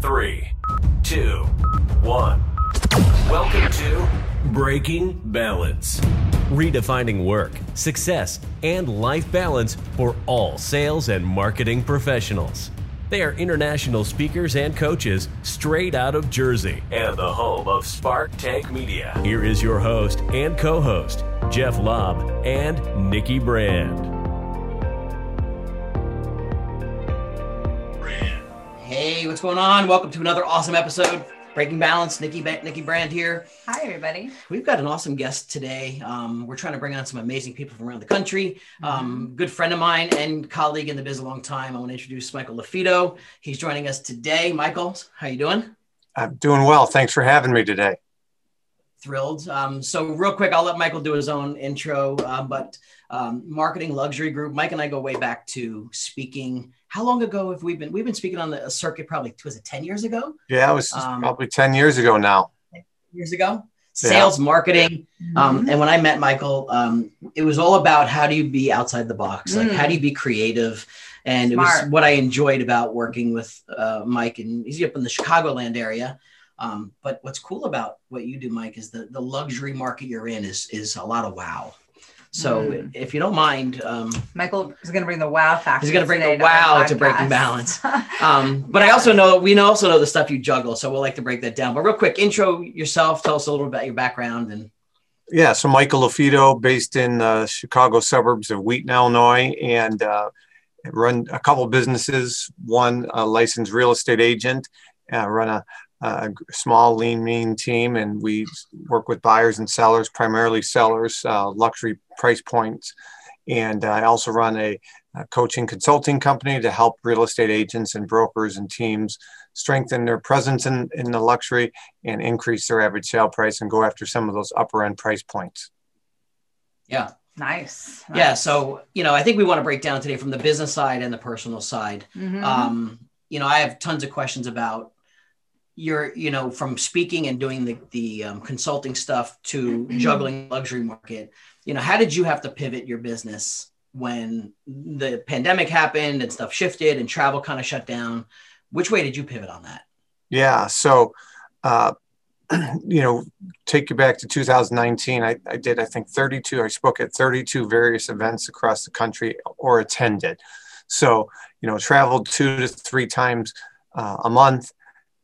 three, two, one. Welcome to Breaking Balance. Redefining work, success, and life balance for all sales and marketing professionals. They are international speakers and coaches straight out of Jersey and the home of Spark Tank Media. Here is your host and co host, Jeff Lobb and Nikki Brand. What's going on? Welcome to another awesome episode. Breaking Balance, Nikki ba- Nikki Brand here. Hi, everybody. We've got an awesome guest today. Um, we're trying to bring on some amazing people from around the country. Um, good friend of mine and colleague in the biz a long time. I want to introduce Michael LaFido. He's joining us today. Michael, how you doing? I'm doing well. Thanks for having me today. Thrilled. Um, so real quick, I'll let Michael do his own intro. Uh, but um, marketing luxury group. Mike and I go way back to speaking. How long ago have we been? We've been speaking on the circuit. Probably was it ten years ago? Yeah, it was Um, probably 10 years ago now. years ago Yeah. sales marketing um, Mhm. and when i met michael um, it was all about how do you be outside the box like Mm. how do you be creative and it was what i enjoyed about working with uh, mike and he's up in the chicagoland area um, but what's cool about what you do mike is the, the luxury market you're in is is a lot of wow so Mm. if you don't mind um, Michael is going to bring the wow factor. He's gonna bring the wow to Breaking podcast. Balance. um, but i also know we also know the stuff you juggle so we'll like to break that down but real quick intro yourself tell us a little bit about your background and Yeah, so Michael LaFido, based in the Chicago suburbs of Wheaton, Illinois, and uh, run a couple businesses. One, a licensed real estate agent, uh, run a, a small, lean, mean team, and we work with buyers and sellers, primarily sellers, uh, luxury price points. And I also run a, a coaching consulting company to help real estate agents and brokers and teams strengthen their presence in, in the luxury and increase their average sale price and go after some of those upper end price points. yeah nice. Yeah. So, you know, I think we want to break down today from the business side and the personal side. Mhm. Um, you know, I have tons of questions about your, you know, from speaking and doing the, the um, consulting stuff to juggling luxury market. You know, how did you have to pivot your business when the pandemic happened and stuff shifted and travel kind of shut down? Which way did you pivot on that? Yeah. So, uh, you know, take you back to 2019. I, I did, I think, 32, I spoke at 32 various events across the country or attended. So, you know, traveled two to three times uh, a month.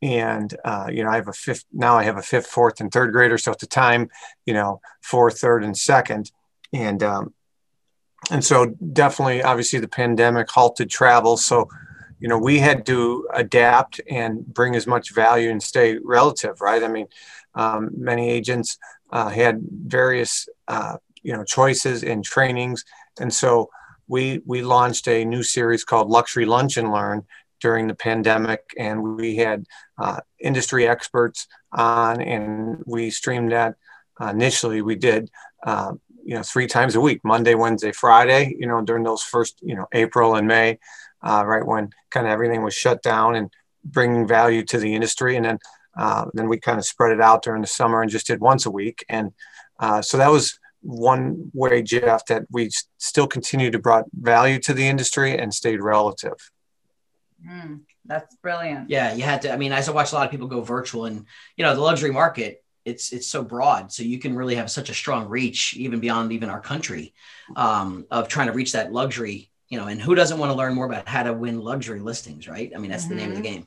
And, uh, you know, I have a fifth, now I have a fifth, fourth, and third grader. So at the time, you know, fourth, third, and second. And, um, and so definitely, obviously, the pandemic halted travel. So, you know, we had to adapt and bring as much value and stay relative, right? I mean, um, many agents uh, had various, uh, you know, choices and trainings, and so we we launched a new series called Luxury Lunch and Learn during the pandemic, and we had uh, industry experts on, and we streamed that uh, initially. We did. Uh, you know, three times a week, Monday, Wednesday, Friday, you know, during those first, you know, April and May, uh, right when kind of everything was shut down and bringing value to the industry. And then, uh, then we kind of spread it out during the summer and just did once a week. And so that was one way, Jeff, that we still continue to brought value to the industry and stayed relative. Mm, that's brilliant. Yeah, you had to. I mean, I watch a lot of people go virtual, and you know, the luxury market it's it's so broad, so you can really have such a strong reach, even beyond even our country, um, of trying to reach that luxury. You know, and who doesn't want to learn more about how to win luxury listings, right? I mean, that's the name of the game.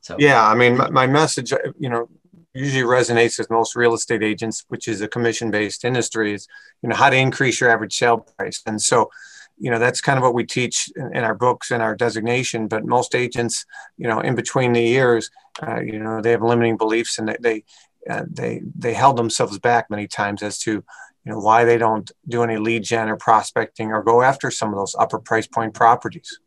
So Yeah, I mean, my, my message, uh, you know, usually resonates with most real estate agents, which is a commission-based industry, is you know how to increase your average sale price. And so, you know, that's kind of what we teach in, in our books and our designation. But most agents, you know, in between the years, uh, you know, they have limiting beliefs and they they uh, they they held themselves back many times as to you know why they don't do any lead gen or prospecting or go after some of those upper price point properties.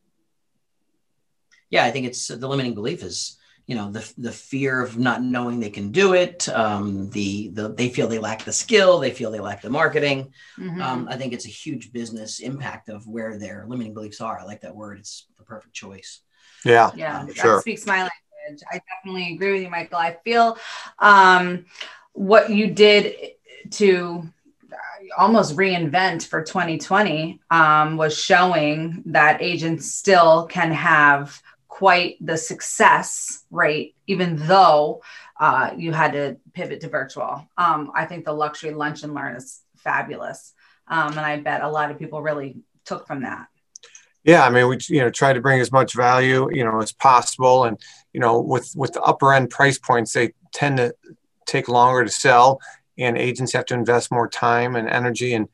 yeah, I think it's the limiting belief is you know the the fear of not knowing they can do it. Um, the the they feel they lack the skill, they feel they lack the marketing. Mhm. Um, I think it's a huge business impact of where their limiting beliefs are. I like that word; it's the perfect choice. Yeah, yeah, um, that sure. speaks my language. I definitely agree with you, Michael. I feel um, what you did to almost reinvent for 2020 um, was showing that agents still can have quite the success rate, even though uh, you had to pivot to virtual. Um, I think the luxury lunch and learn is fabulous. Um, and I bet a lot of people really took from that. Yeah, I mean, we you know try to bring as much value you know as possible, and you know with with the upper end price points, they tend to take longer to sell, and agents have to invest more time and energy and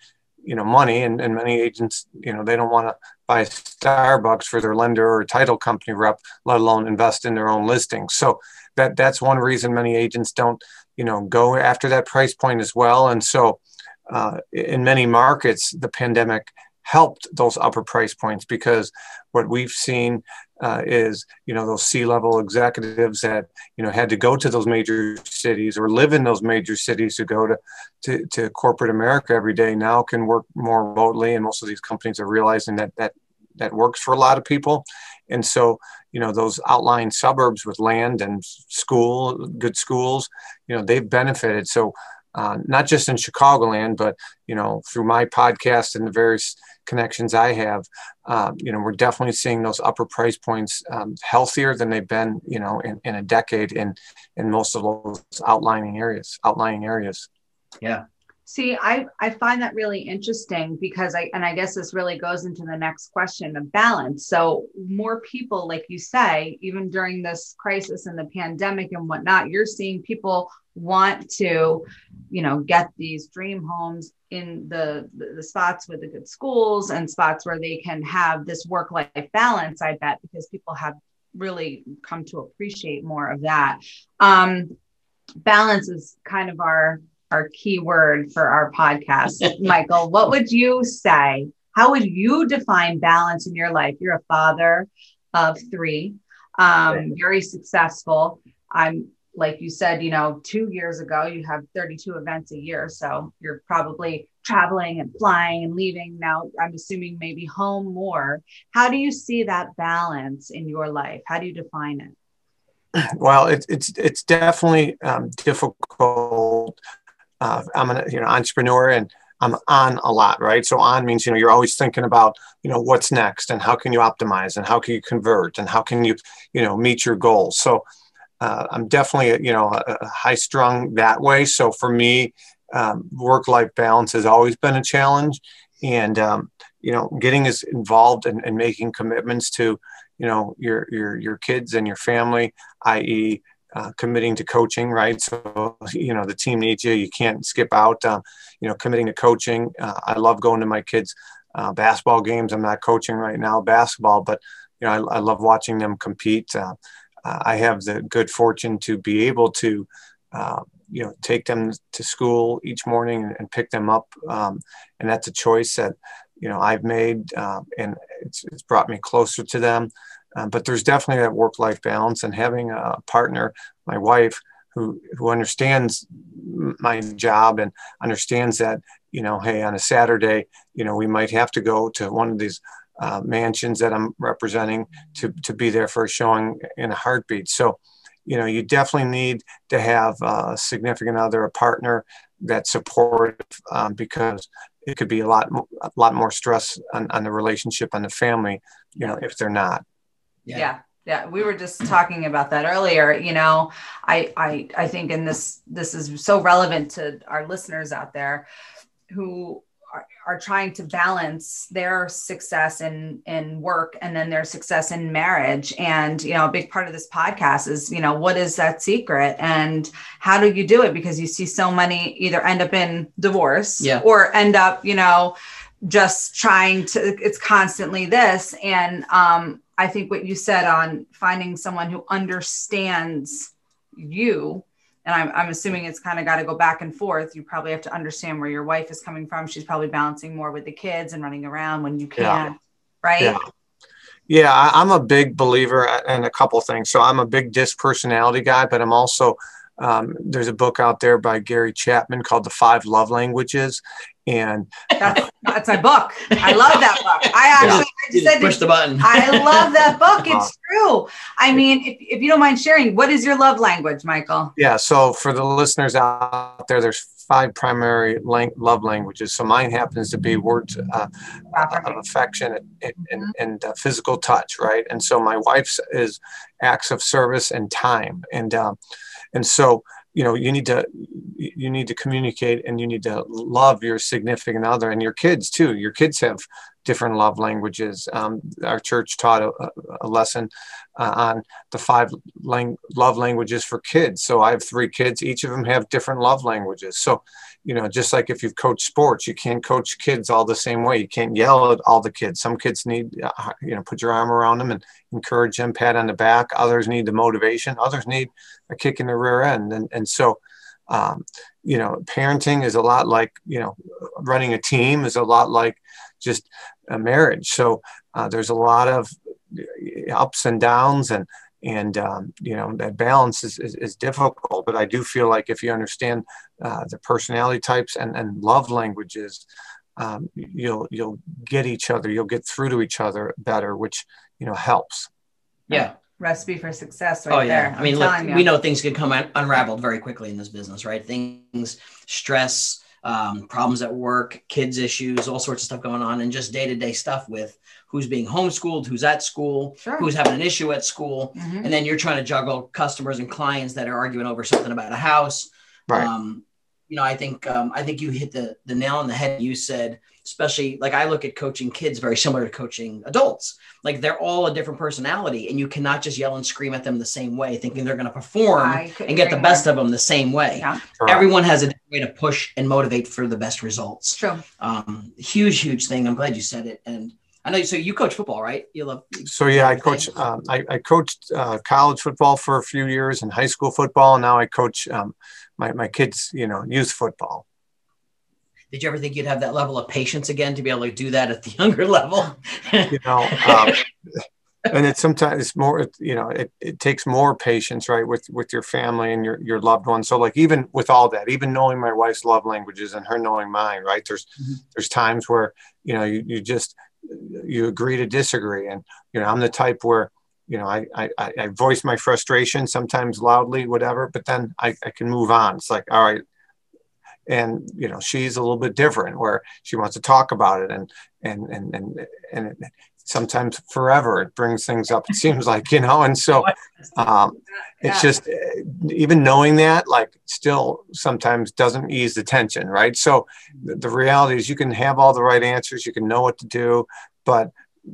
you know money, and, and many agents you know they don't want to buy Starbucks for their lender or title company rep, let alone invest in their own listings. So that that's one reason many agents don't you know go after that price point as well, and so. Uh, in many markets, the pandemic helped those upper price points because what we've seen uh, is you know those C-level executives that you know had to go to those major cities or live in those major cities to go to, to to corporate America every day now can work more remotely, and most of these companies are realizing that that that works for a lot of people, and so you know those outlying suburbs with land and school, good schools, you know they've benefited. So uh, not just in Chicagoland, but you know through my podcast and the various connections I have, uh, you know, we're definitely seeing those upper price points um, healthier than they've been, you know, in, in a decade in in most of those outlining areas, outlying areas. Yeah. See, I, I find that really interesting because I, and I guess this really goes into the next question of balance. So, more people, like you say, even during this crisis and the pandemic and whatnot, you're seeing people want to, you know, get these dream homes in the, the, spots with the good schools and spots where they can have this work life balance, I bet, because people have really come to appreciate more of that. Um, balance is kind of our our key word for our podcast. Michael, what would you say? How would you define balance in your life? You're a father of three, um, very successful. I'm like you said, you know, two years ago, you have 32 events a year. So you're probably traveling and flying and leaving. Now, I'm assuming maybe home more. How do you see that balance in your life? How do you define it? Well, it, it's it's definitely um, difficult uh, I'm an you know entrepreneur and I'm on a lot, right? So on means you know you're always thinking about you know what's next and how can you optimize and how can you convert and how can you you know meet your goals. So uh, I'm definitely you know a high strung that way. So for me, um, work life balance has always been a challenge, and um, you know getting as involved and, and making commitments to you know your your your kids and your family, i.e uh, committing to coaching, right? So, you know, the team needs you. You can't skip out, um, you know, committing to coaching. Uh, I love going to my kids' uh, basketball games. I'm not coaching right now basketball, but, you know, I, I love watching them compete. Uh, uh, I have the good fortune to be able to, you know, take them to school each morning and, and pick them up. Um, and that's a choice that, you know, I've made and it's, it's brought me closer to them. Um, but there's definitely that work life balance and having a partner, my wife, who, who understands my job and understands that, you know, hey, on a Saturday, you know, we might have to go to one of these uh, mansions that I'm representing to, to be there for a showing in a heartbeat. So, you know, you definitely need to have a significant other, a partner that's supportive um, because it could be a lot, a lot more stress on, on the relationship, on the family, you know, if they're not yeah. yeah yeah we were just talking about that earlier you know i i i think in this this is so relevant to our listeners out there who are, trying to balance their success in in work and then their success in marriage. And you know a big part of this podcast is you know what is that secret and how do you do it? Because you see so many either end up in divorce yeah. or end up you know just trying to it's constantly this. And um I think what you said on finding someone who understands you, and I'm, I'm assuming it's kind of got to go back and forth. You probably have to understand where your wife is coming from. She's probably balancing more with the kids and running around when you can, yeah. right? Yeah. Yeah, I'm a big believer in a couple things. So I'm a big disc personality guy, but I'm also um, there's a book out there by Gary Chapman called The Five Love Languages, and that's, that's my book. I love that book. I actually yeah. I just said push the button. I love that book. It's true. I mean, if, if you don't mind sharing, what is your love language, Michael? Yeah. So for the listeners out there, there's five primary lang- love languages. So mine happens to be words uh, of affection and, and, mm-hmm. and uh, physical touch, right? And so my wife's is acts of service and time, and um, and so you know you need to you need to communicate and you need to love your significant other and your kids too. Your kids have different love languages. Um, our church taught a, a lesson uh, on the five lang- love languages for kids. So i have three kids. Each of them have different love languages. So you know just like if you've coached sports you can't coach kids all the same way. You can't yell at all the kids. Some kids need uh, you know put your arm around them and encourage them pat on the back. Others need the motivation. Others need a kick in the rear end. And, and so um, you know parenting is a lot like you know running a team is a lot like just a marriage so uh, there's a lot of ups and downs and and um, you know that balance is, is, is, difficult but i do feel like if you understand uh, the personality types and, and love languages um, you'll you'll get each other you'll get through to each other better which you know helps yeah recipe for success right oh, yeah. there. I mean, look, we know things can come unraveled very quickly in this business, right? Things, stress, um, problems at work, kids issues, all sorts of stuff going on, and just day to day stuff with who's being homeschooled, who's at school, sure. who's having an issue at school, mm-hmm. and then you're trying to juggle customers and clients that are arguing over something about a house. Right. Um, you know, I think um, I think you hit the the nail on the head. You said, especially like I look at coaching kids very similar to coaching adults. Like they're all a different personality, and you cannot just yell and scream at them the same way, thinking they're going to perform and get the best of them the same way. Yeah. Everyone has a different way to push and motivate for the best results. True. Um, huge, huge thing. I'm glad you said it, and I know. So you coach football, right? You love. So yeah, I coach. Um, I, I, coached uh, college football for a few years and high school football. And now I coach um, my my kids, you know, youth football. Did you ever think you'd have that level of patience again to be able to do that at the younger level? you know, um, and it's sometimes it's more. You know, it, it takes more patience, right, with with your family and your your loved ones. So like even with all that, even knowing my wife's love languages and her knowing mine, right? There's mm-hmm. there's times where you know you you just you agree to disagree. And, you know, I'm the type where, you know, I, I, I voice my frustration sometimes loudly, whatever, but then I, I can move on. It's like, all right. And, you know, she's a little bit different where she wants to talk about it and, and, and, and, and sometimes forever. It brings things up it seems like you know and so um, it's just eh, even knowing that like still sometimes doesn't ease the tension right? So the reality is you can have all the right answers you can know what to do but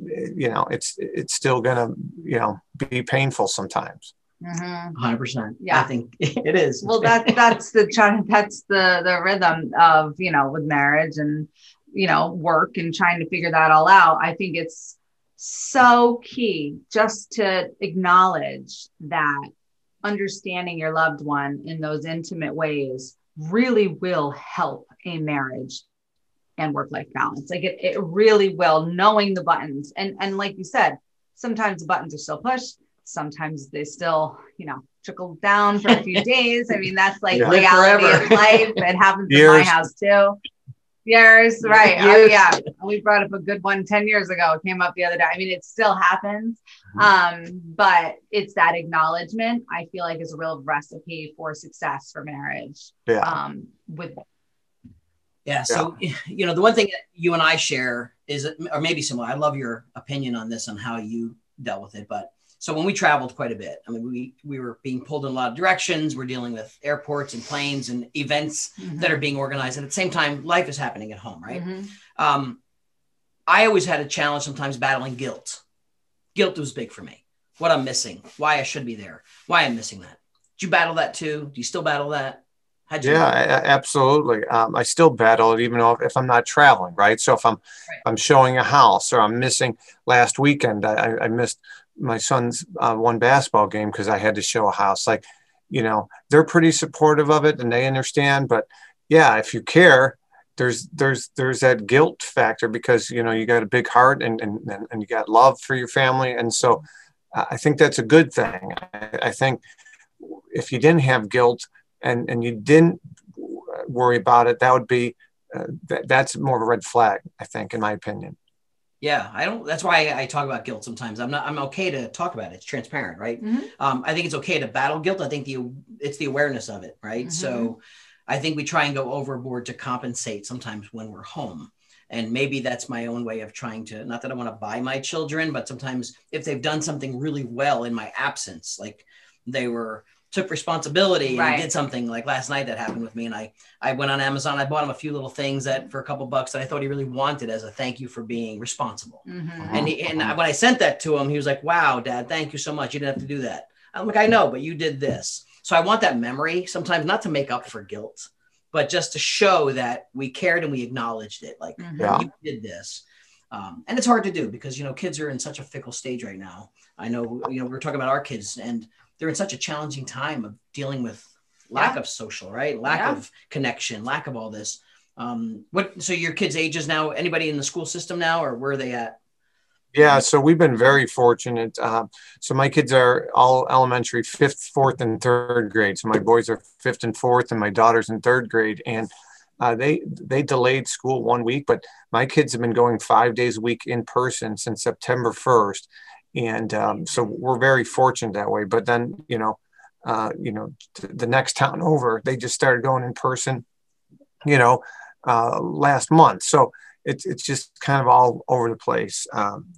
eh, you know it's it's still gonna you know be painful sometimes. Mm-hmm. 100% yeah i think it is. Well that that's the that's the the rhythm of you know with marriage and you know work and trying to figure that all out. I think it's so key just to acknowledge that understanding your loved one in those intimate ways really will help a marriage and work life balance. Like it, it really will, knowing the buttons. And, and like you said, sometimes the buttons are still pushed, sometimes they still, you know, trickle down for a few days. I mean, that's like yeah. reality of life. It happens Years. in my house too. Years, right. Oh, years. Oh, yeah. We brought up a good one 10 years ago. It came up the other day. I mean, it still happens. Mm-hmm. Um, but it's that acknowledgement, I feel like is a real recipe for success for marriage. Yeah. Um, with yeah. So, yeah. you know, the one thing that you and I share is, or maybe similar, I love your opinion on this, on how you dealt with it. But so when we traveled quite a bit, I mean, we we were being pulled in a lot of directions. We're dealing with airports and planes and events mm-hmm. that are being organized, and at the same time, life is happening at home, right? Mm-hmm. Um, I always had a challenge sometimes battling guilt. Guilt was big for me. What I'm missing, why I should be there, why I'm missing that. Did you battle that too? Do you still battle that? Yeah, absolutely. Um, I still battle it, even if, if I'm not traveling, right? So if I'm right. I'm showing a house or I'm missing last weekend, I, I missed my son's uh, one basketball game because I had to show a house. Like, you know, they're pretty supportive of it and they understand. But yeah, if you care, there's there's there's that guilt factor because you know you got a big heart and and, and you got love for your family, and so I think that's a good thing. I, I think if you didn't have guilt and and you didn't worry about it, that would be uh, th- that's more of a red flag. I think, in my opinion. Yeah, I don't. That's why I, talk about guilt sometimes. I'm not. I'm okay to talk about it. It's transparent, right? Mm-hmm. Um, I think it's okay to battle guilt. I think the it's the awareness of it, right? Mm-hmm. So, I think we try and go overboard to compensate sometimes when we're home. And maybe that's my own way of trying to, not that I want to buy my children, but sometimes if they've done something really well in my absence, like they were took responsibility Right. and did something like last night that happened with me and I I went on Amazon I bought him a few little things that for a couple bucks that I thought he really wanted as a thank you for being responsible. Mhm. And he, and when I sent that to him, he was like, "Wow, Dad, thank you so much. You didn't have to do that." I'm like, "I know, but you did this." So I want that memory sometimes not to make up for guilt, but just to show that we cared and we acknowledged it. Like Mhm. Yeah. you did this, um, and it's hard to do because you know kids are in such a fickle stage right now. I know you know we are talking about our kids and they're in such a challenging time of dealing with lack Yeah. of social, right? Lack Yeah. of connection, lack of all this. Um, what? So your kids' ages now? Anybody in the school system now, or where are they at? Yeah, so we've been very fortunate. Uh, so my kids are all elementary, fifth, fourth, and third grade. So my boys are fifth and fourth, and my daughter's in third grade. And uh, they they delayed school one week, but my kids have been going five days a week in person since September first, and um, so we're very fortunate that way. But then you know, uh, you know, the next town over, they just started going in person, you know, uh, last month. So it's it's just kind of all over the place. Um,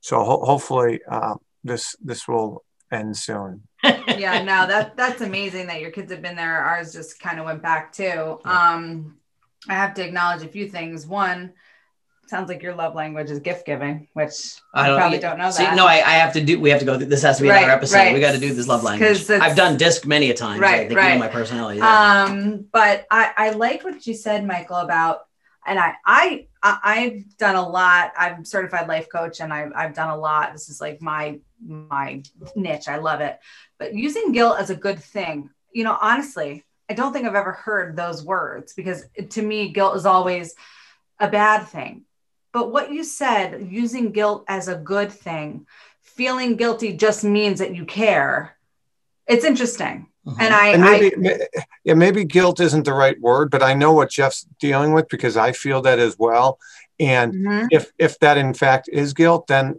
so ho- hopefully uh, this this will end soon. yeah, no, that that's amazing that your kids have been there. Ours just kind of went back too. Um, I have to acknowledge a few things. One, sounds like your love language is gift giving, which I don't probably don't know See, that. no, I, I have to do. We have to go. Through, this has to be Right, another episode. right. We got to do this love language. I've done disc many a time. Right, I think right. you know my personality. Yeah. Um, but I, I like what you said, Michael, about and I, I I- I've done a lot. I'm certified life coach and I've I've done a lot. This is like my my niche. I love it. But using guilt as a good thing, you know, honestly, I don't think I've ever heard those words because to me, guilt is always a bad thing. But what you said, using guilt as a good thing, feeling guilty just means that you care. It's interesting. Mhm. And I, And I maybe ma- yeah, maybe guilt isn't the right word, but I know what Jeff's dealing with because I feel that as well. And Mhm. if if that in fact is guilt, then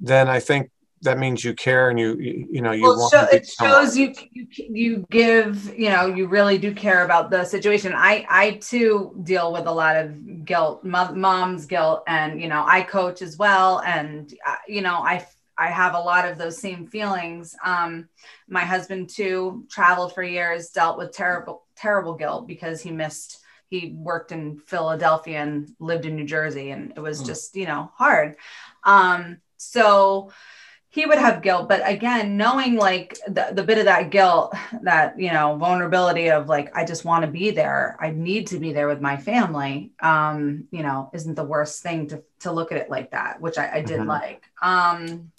then I think that means you care and you you, you know you well, want be it shows you, you you give you know you really do care about the situation. I i too deal with a lot of guilt mom's guilt and you know i coach as well and uh, you know i i have a lot of those same feelings. Um my husband too traveled for years dealt with terrible terrible guilt because he missed he worked in philadelphia and lived in new jersey and it was Mm. just you know hard. Um so he would have guilt but again knowing like the, the bit of that guilt that you know vulnerability of like i just want to be there i need to be there with my family um you know isn't the worst thing to to look at it like that which i, I did Mhm. like. Um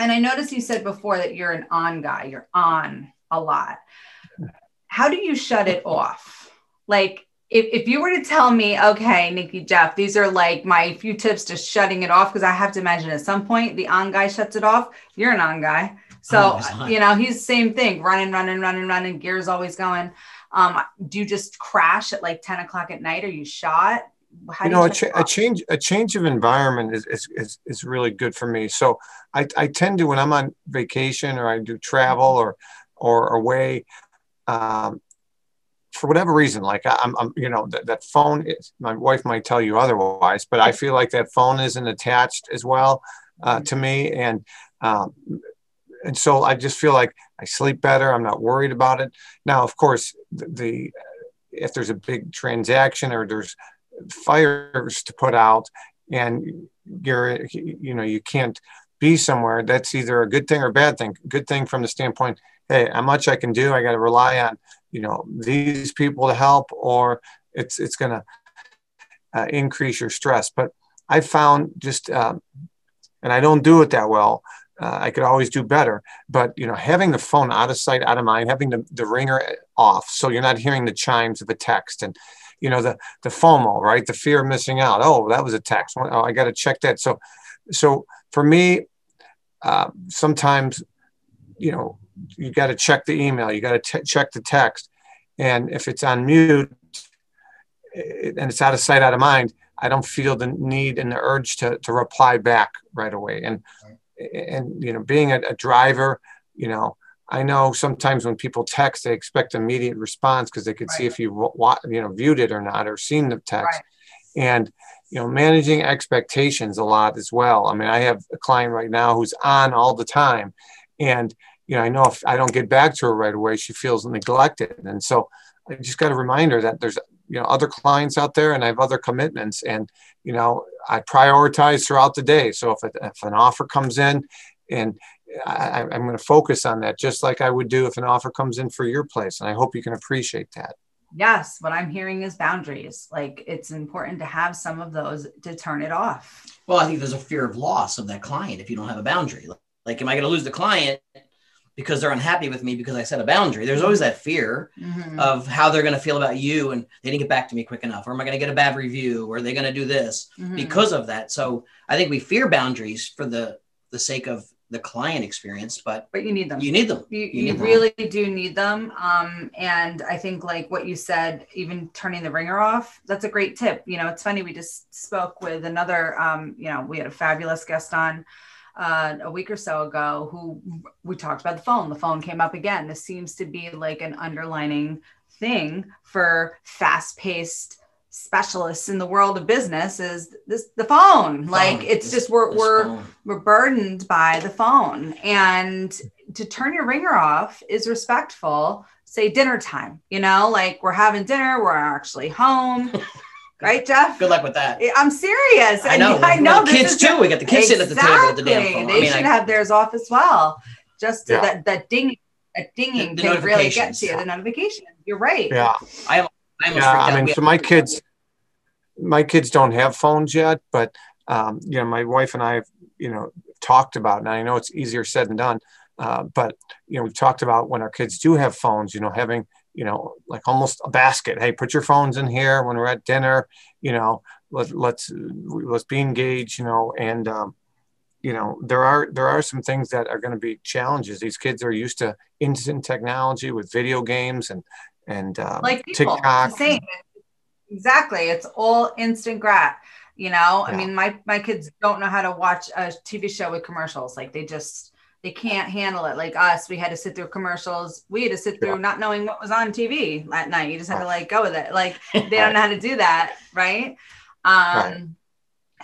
and i noticed you said before that you're an on guy you're on a lot. How do you shut it off? Like if, if you were to tell me, okay, Nikki Jeff, these are like my few tips to shutting it off, because I have to imagine at some point the on guy shuts it off. You're an on guy. So, always on. you know, he's same thing, running, running, running, running, gears always going. Um, do you just crash at like 10 o'clock at night? Are you shot? How you do know a, shut cha- a change a change of environment is, is is is really good for me so i i tend to when i'm on vacation or i do travel or or away um for whatever reason like I- i'm, I'm you know that, that phone is my wife might tell you otherwise but i feel like that phone isn't attached as well uh, to me. And um and so i just feel like i sleep better. I'm not worried about it. Now of course the, the if there's a big transaction or there's fires to put out and you're you know you can't be somewhere that's either a good thing or a bad thing. Good thing from the standpoint hey how much i can do i got to rely on you know these people to help or it's it's going to uh, increase your stress but i found just um, and i don't do it that well uh, i could always do better but you know having the phone out of sight out of mind having the, the ringer off so you're not hearing the chimes of a text and you know the the FOMO, right? The fear of missing out. Oh, that was a text. Oh, I got to check that. So, so for me, uh, sometimes, you know, you got to check the email. You got to check the text, and if it's on mute and it's out of sight, out of mind, I don't feel the need and the urge to to reply back right away. And and you know, being a, a driver, you know. I know sometimes when people text, they expect immediate response because they could right. see if you you know viewed it or not or seen the text. Right. And you know, managing expectations a lot as well. I mean, I have a client right now who's on all the time, and you know, I know if I don't get back to her right away, she feels neglected, and so I just got to remind her that there's you know other clients out there, and I have other commitments, and you know, I prioritize throughout the day. So if, if an offer comes in, and I, I'm going to focus on that, just like I would do if an offer comes in for your place, and I hope you can appreciate that. Yes. What i'm hearing is boundaries. Like it's important to have some of those to turn it off. Well i think there's a fear of loss of that client if you don't have a boundary. Like am i going to lose the client because they're unhappy with me because i set a boundary there's always that fear mm-hmm. of how they're going to feel about you and they didn't get back to me quick enough or am i going to get a bad review or are they going to do this mm-hmm. because of that so i think we fear boundaries for the the sake of the client experience, but but you need them. You need them. You, you, you need really them. do need them. Um, and I think like what you said, even turning the ringer off, that's a great tip. You know, it's funny. We just spoke with another. Um, you know, we had a fabulous guest on. Uh, a week or so ago, who we talked about the phone. The phone came up again. This seems to be like an underlining thing for fast paced specialists in the world of business is this the phone. phone. Like it's just we're we're phone. we're burdened by the phone. And to turn your ringer off is respectful. Say dinner time, you know, like we're having dinner, we're actually home. right, Jeff? Good luck with that. I'm serious. I know. I know. The kids too. We got the kids exactly. sitting at the table with the damn phone. They I mean, should I, have theirs off as well. Just yeah. that that ding, that dinging the, the can really get to you. The notification. You're right. Yeah. I, I yeah, I mean, so my kids, my kids don't have phones yet, but um, you know, my wife and I have, you know, talked about, and I know it's easier said than done, uh, but you know, we've talked about when our kids do have phones, you know, having, you know, like almost a basket. Hey, put your phones in here when we're at dinner. You know, let, let's let's be engaged. You know, and um, you know, there are there are some things that are going to be challenges. These kids are used to instant technology with video games and and um, like people, TikTok. Same exactly it's all instant grat you know yeah. i mean my my kids don't know how to watch a tv show with commercials like they just they can't handle it like us we had to sit through commercials we had to sit through yeah. not knowing what was on tv at night you just had to like go with it like they don't know how to do that right um right.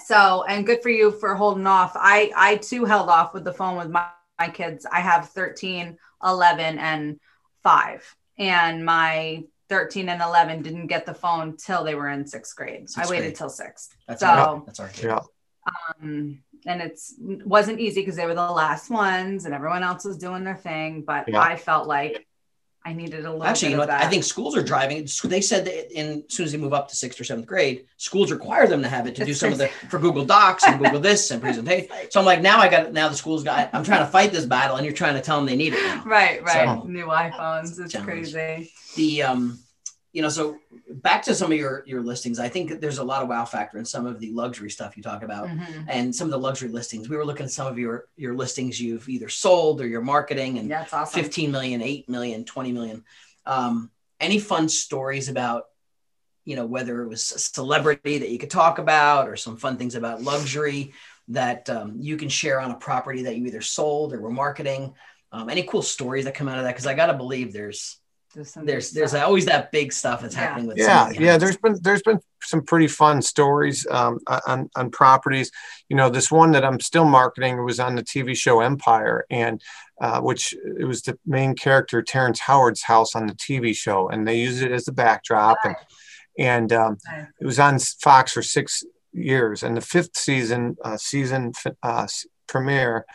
so and good for you for holding off i i too held off with the phone with my, my kids i have 13 11 and 5 and my 13 and 11 didn't get the phone till they were in sixth grade. Sixth I waited grade. till sixth. That's so, our, that's our kid. Yeah. Um, and it's wasn't easy because they were the last ones and everyone else was doing their thing. But yeah. I felt like I needed a little. Actually, you know, I think schools are driving. They said that in as soon as they move up to sixth or seventh grade, schools require them to have it to do some of the for Google Docs and Google this and presentation. So I'm like, now I got it now the schools got. I'm trying to fight this battle, and you're trying to tell them they need it. Now. Right, right. So, New iPhones. It's challenge. crazy. The um, you know, so back to some of your your listings, I think there's a lot of wow factor in some of the luxury stuff you talk about, mm-hmm. and some of the luxury listings. We were looking at some of your your listings you've either sold or you're marketing, and that's awesome. 15 million, 8 million, 20 million. Um, any fun stories about, you know, whether it was a celebrity that you could talk about, or some fun things about luxury that um, you can share on a property that you either sold or were marketing. Um, any cool stories that come out of that? Because I got to believe there's there's there's, there's always that big stuff that's yeah. happening with yeah yeah there's been there's been some pretty fun stories um, on on properties. You know this one that i'm still marketing was on the tv show empire and uh, which it was the main character terrence howard's house on the tv show and they used it as the backdrop and and um, it was on fox for six years. And the fifth season uh, season uh, premiere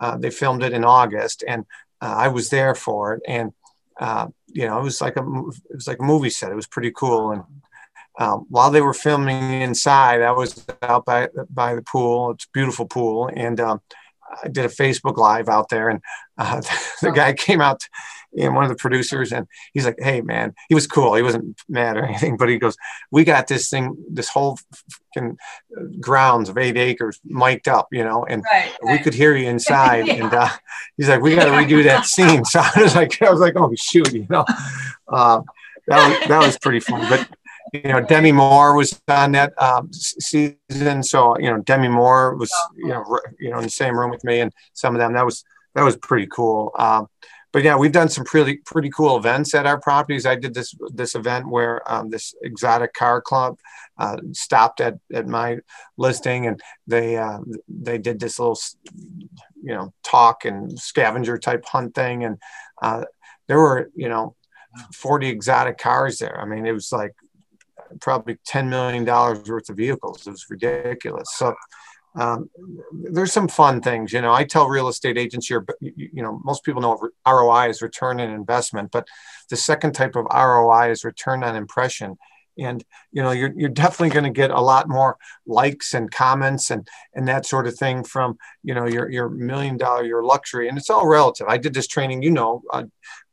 uh, they filmed it in august and uh, i was there for it. And uh, you know, it was like a it was like a movie set. It was pretty cool. And um, while they were filming inside, I was out by by the pool. It's beautiful pool, and um, I did a Facebook Live out there, and uh, the guy came out, and one of the producers, and he's like, "Hey, man," he was cool. He wasn't mad or anything, but he goes, "We got this thing, this whole fucking grounds of eight acres mic'd up, you know, and right, we could hear you inside." yeah. And uh, he's like, "We got to redo that scene." So I was like, "I was like, oh shoot," you know, uh, that was that was pretty fun, but you know, Demi Moore was on that um, season. So, you know, Demi Moore was, you know, you know, in the same room with me and some of them, that was, that was pretty cool. Um, but yeah, we've done some pretty pretty cool events at our properties. I did this this event where um, this exotic car club uh, stopped at at my listing, and they uh, they did this little you know talk and scavenger type hunt thing, and uh, there were you know 40 exotic cars there. I mean, it was like probably $10 million worth of vehicles. It was ridiculous. So um, there's some fun things, you know, I tell real estate agents here, you know, most people know ROI is return on investment, but the second type of ROI is return on impression and you know you're, you're definitely going to get a lot more likes and comments and and that sort of thing from you know your your million dollar your luxury and it's all relative i did this training you know uh,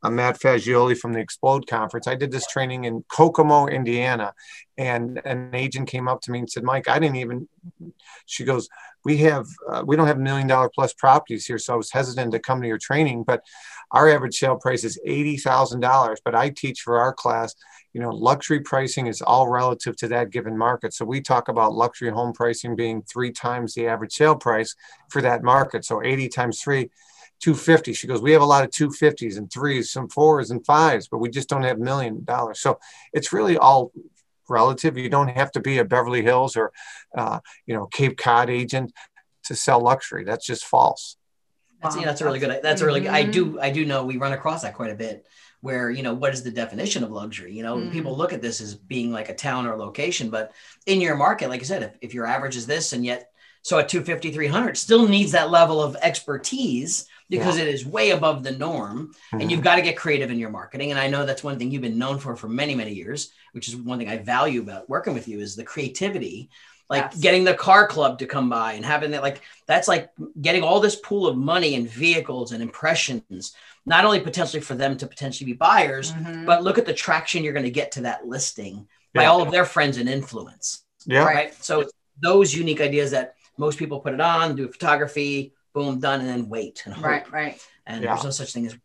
I'm Matt Fagioli from the Xplode conference. I did this training in Kokomo, Indiana, and an agent came up to me and said, "Mike, I didn't even." She goes, "We have uh, we don't have million dollar plus properties here, so I was hesitant to come to your training, but our average sale price is eighty thousand dollars. But I teach for our class, you know, luxury pricing is all relative to that given market. So we talk about luxury home pricing being three times the average sale price for that market. So 80 times three, 250. She goes, we have a lot of 250s and threes, some fours and fives, but we just don't have million dollars. So it's really all relative. You don't have to be a Beverly Hills or, uh, you know, Cape Cod agent to sell luxury. That's just false. That's, yeah, that's a really good. That's a really. Good, I do. I do know we run across that quite a bit where you know what is the definition of luxury you know mm. people look at this as being like a town or location but in your market like i said if, if your average is this and yet so at 250 300 still needs that level of expertise because yeah. it is way above the norm mm. and you've mm-hmm. got to get creative in your marketing and i know that's one thing you've been known for for many many years which is one thing i value about working with you is the creativity like yes. getting the car club to come by and having that like that's like getting all this pool of money and vehicles and impressions not only potentially for them to potentially be buyers, mm-hmm. but look at the traction you're going to get to that listing yeah. by all of their friends and influence. Yeah. Right. So those unique ideas that most people put it on, do photography, boom, done, and then wait and hope. Right. Right. And yeah. there's no such thing as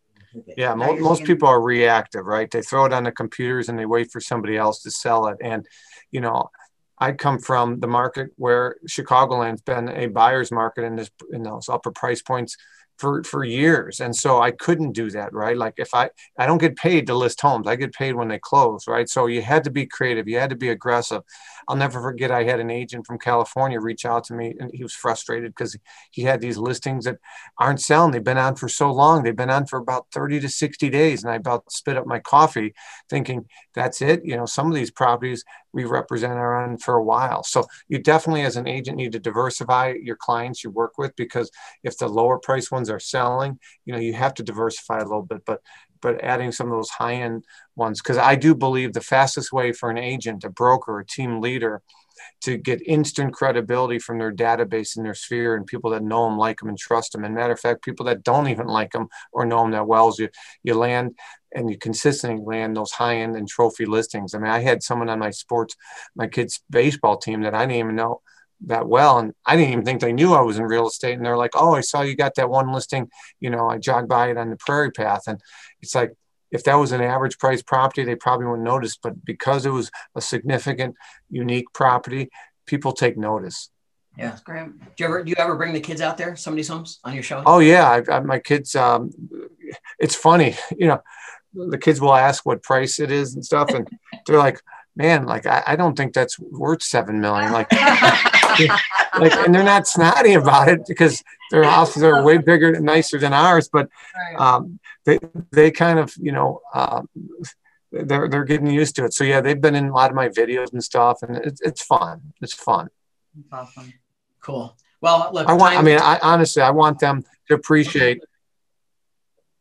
yeah, mo- most people are reactive, right? They throw it on the computers and they wait for somebody else to sell it. And, you know, I come from the market where Chicagoland's been a buyer's market in this in those upper price points for for years. And so i couldn't do that right? Like if i i don't get paid to list homes. I get paid when they close right? So you had to be creative. You had to be aggressive i'll never forget i had an agent from california reach out to me and he was frustrated because he had these listings that aren't selling they've been on for so long they've been on for about 30 to 60 days and i about spit up my coffee thinking that's it you know some of these properties we represent are on for a while. So you definitely, as an agent, need to diversify your clients you work with because if the lower price ones are selling, you know, you have to diversify a little bit. But but adding some of those high end ones, because I do believe the fastest way for an agent, a broker, a team leader to get instant credibility from their database and their sphere and people that know them, like them, and trust them. And matter of fact, people that don't even like them or know them that well, is you you land and you consistently land those high end and trophy listings. I mean, I had someone on my sports, my kids' baseball team that I didn't even know that well. And I didn't even think they knew I was in real estate. And they're like, oh, I saw you got that one listing. You know, I jogged by it on the prairie path. And it's like, if that was an average price property, they probably wouldn't notice. But because it was a significant, unique property, people take notice. Yeah, that's great. Do you ever do you ever bring the kids out there, somebody's homes on your show? Oh yeah, I, I, my kids. Um, it's funny, you know the kids will ask what price it is and stuff, and they're like, "Man, like I, I don't think that's worth seven million. Like, like, and they're not snotty about it because their houses are way bigger and nicer than ours, but um, they they kind of you know. Um, they're they're getting used to it. So yeah, they've been in a lot of my videos and stuff, and it's it's fun. It's fun. Awesome. Cool. Well, look. I want. I mean, I honestly, I want them to appreciate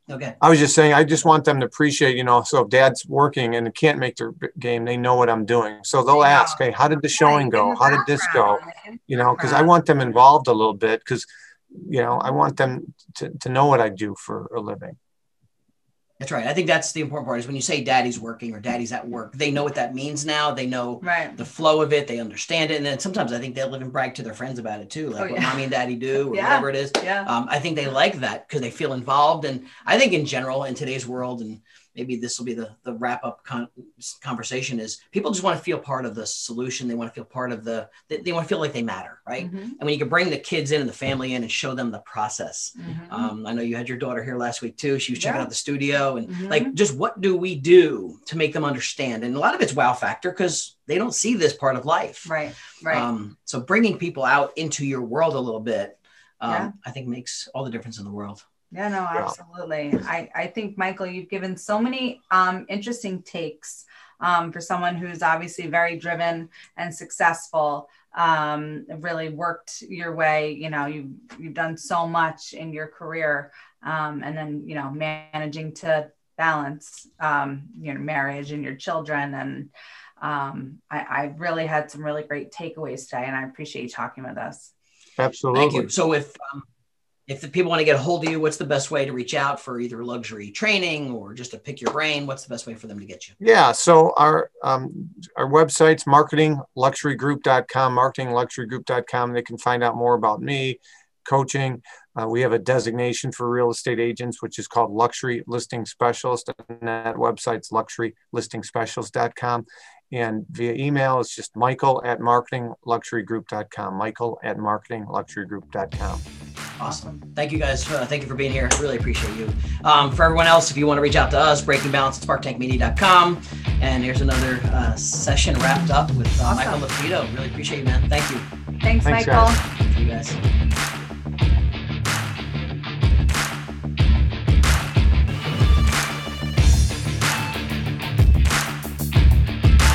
Okay. I was just saying, I just want them to appreciate, you know, so if dad's working and can't make their game, they know what I'm doing. So they'll ask, hey, how did the showing go? How did this go? You know, because I want them involved a little bit because, you know, I want them to, to know what I do for a living. That's right. I think that's the important part is when you say daddy's working or daddy's at work, they know what that means now. They know Right. the flow of it. They understand it. And then sometimes I think they'll even brag to their friends about it too, like Oh, what mommy and daddy do or Yeah. whatever it is. Yeah. Um, I think they like that because they feel involved. And I think in general, in today's world, and maybe this will be the, the wrap up con- conversation is people just want to feel part of the solution. They want to feel part of the, they, they want to feel like they matter. Right. Mhm. And when you can bring the kids in and the family in and show them the process. Mhm. Um, I know you had your daughter here last week too. She was checking Yeah. out the studio and Mhm. like just what do we do to make them understand? And a lot of it's wow factor because they don't see this part of life. Right. Right. Um, so bringing people out into your world a little bit, um, Yeah. I think makes all the difference in the world. Yeah, no, Yeah. absolutely. I, I think, Michael, you've given so many um, interesting takes um, for someone who's obviously very driven and successful. Um, really worked your way. You know, you you've done so much in your career, um, and then you know managing to balance um, your marriage and your children. And um, I, I really had some really great takeaways today, and I appreciate you talking with us. Absolutely. Thank you. So if um, if the people want to get a hold of you, what's the best way to reach out for either luxury training or just to pick your brain? What's the best way for them to get you? Yeah. So our um, our website's marketingluxurygroup.com, marketingluxurygroup.com. They can find out more about me, coaching. Uh, we have a designation for real estate agents, which is called Luxury Listing Specialist. And that website's luxurylistingspecialist.com. And via email, it's just michael at marketingluxurygroup.com. Michael at marketingluxurygroup.com. Awesome. Thank you guys. Uh, thank you for being here. Really appreciate you. Um, for everyone else, if you want to reach out to us, breaking balance at sparktankmedia.com. And here's another uh, session wrapped up with uh, Awesome. Michael LaFido. Really appreciate you, man. Thank you. Thanks, Thanks, Michael. guys. Thank you guys.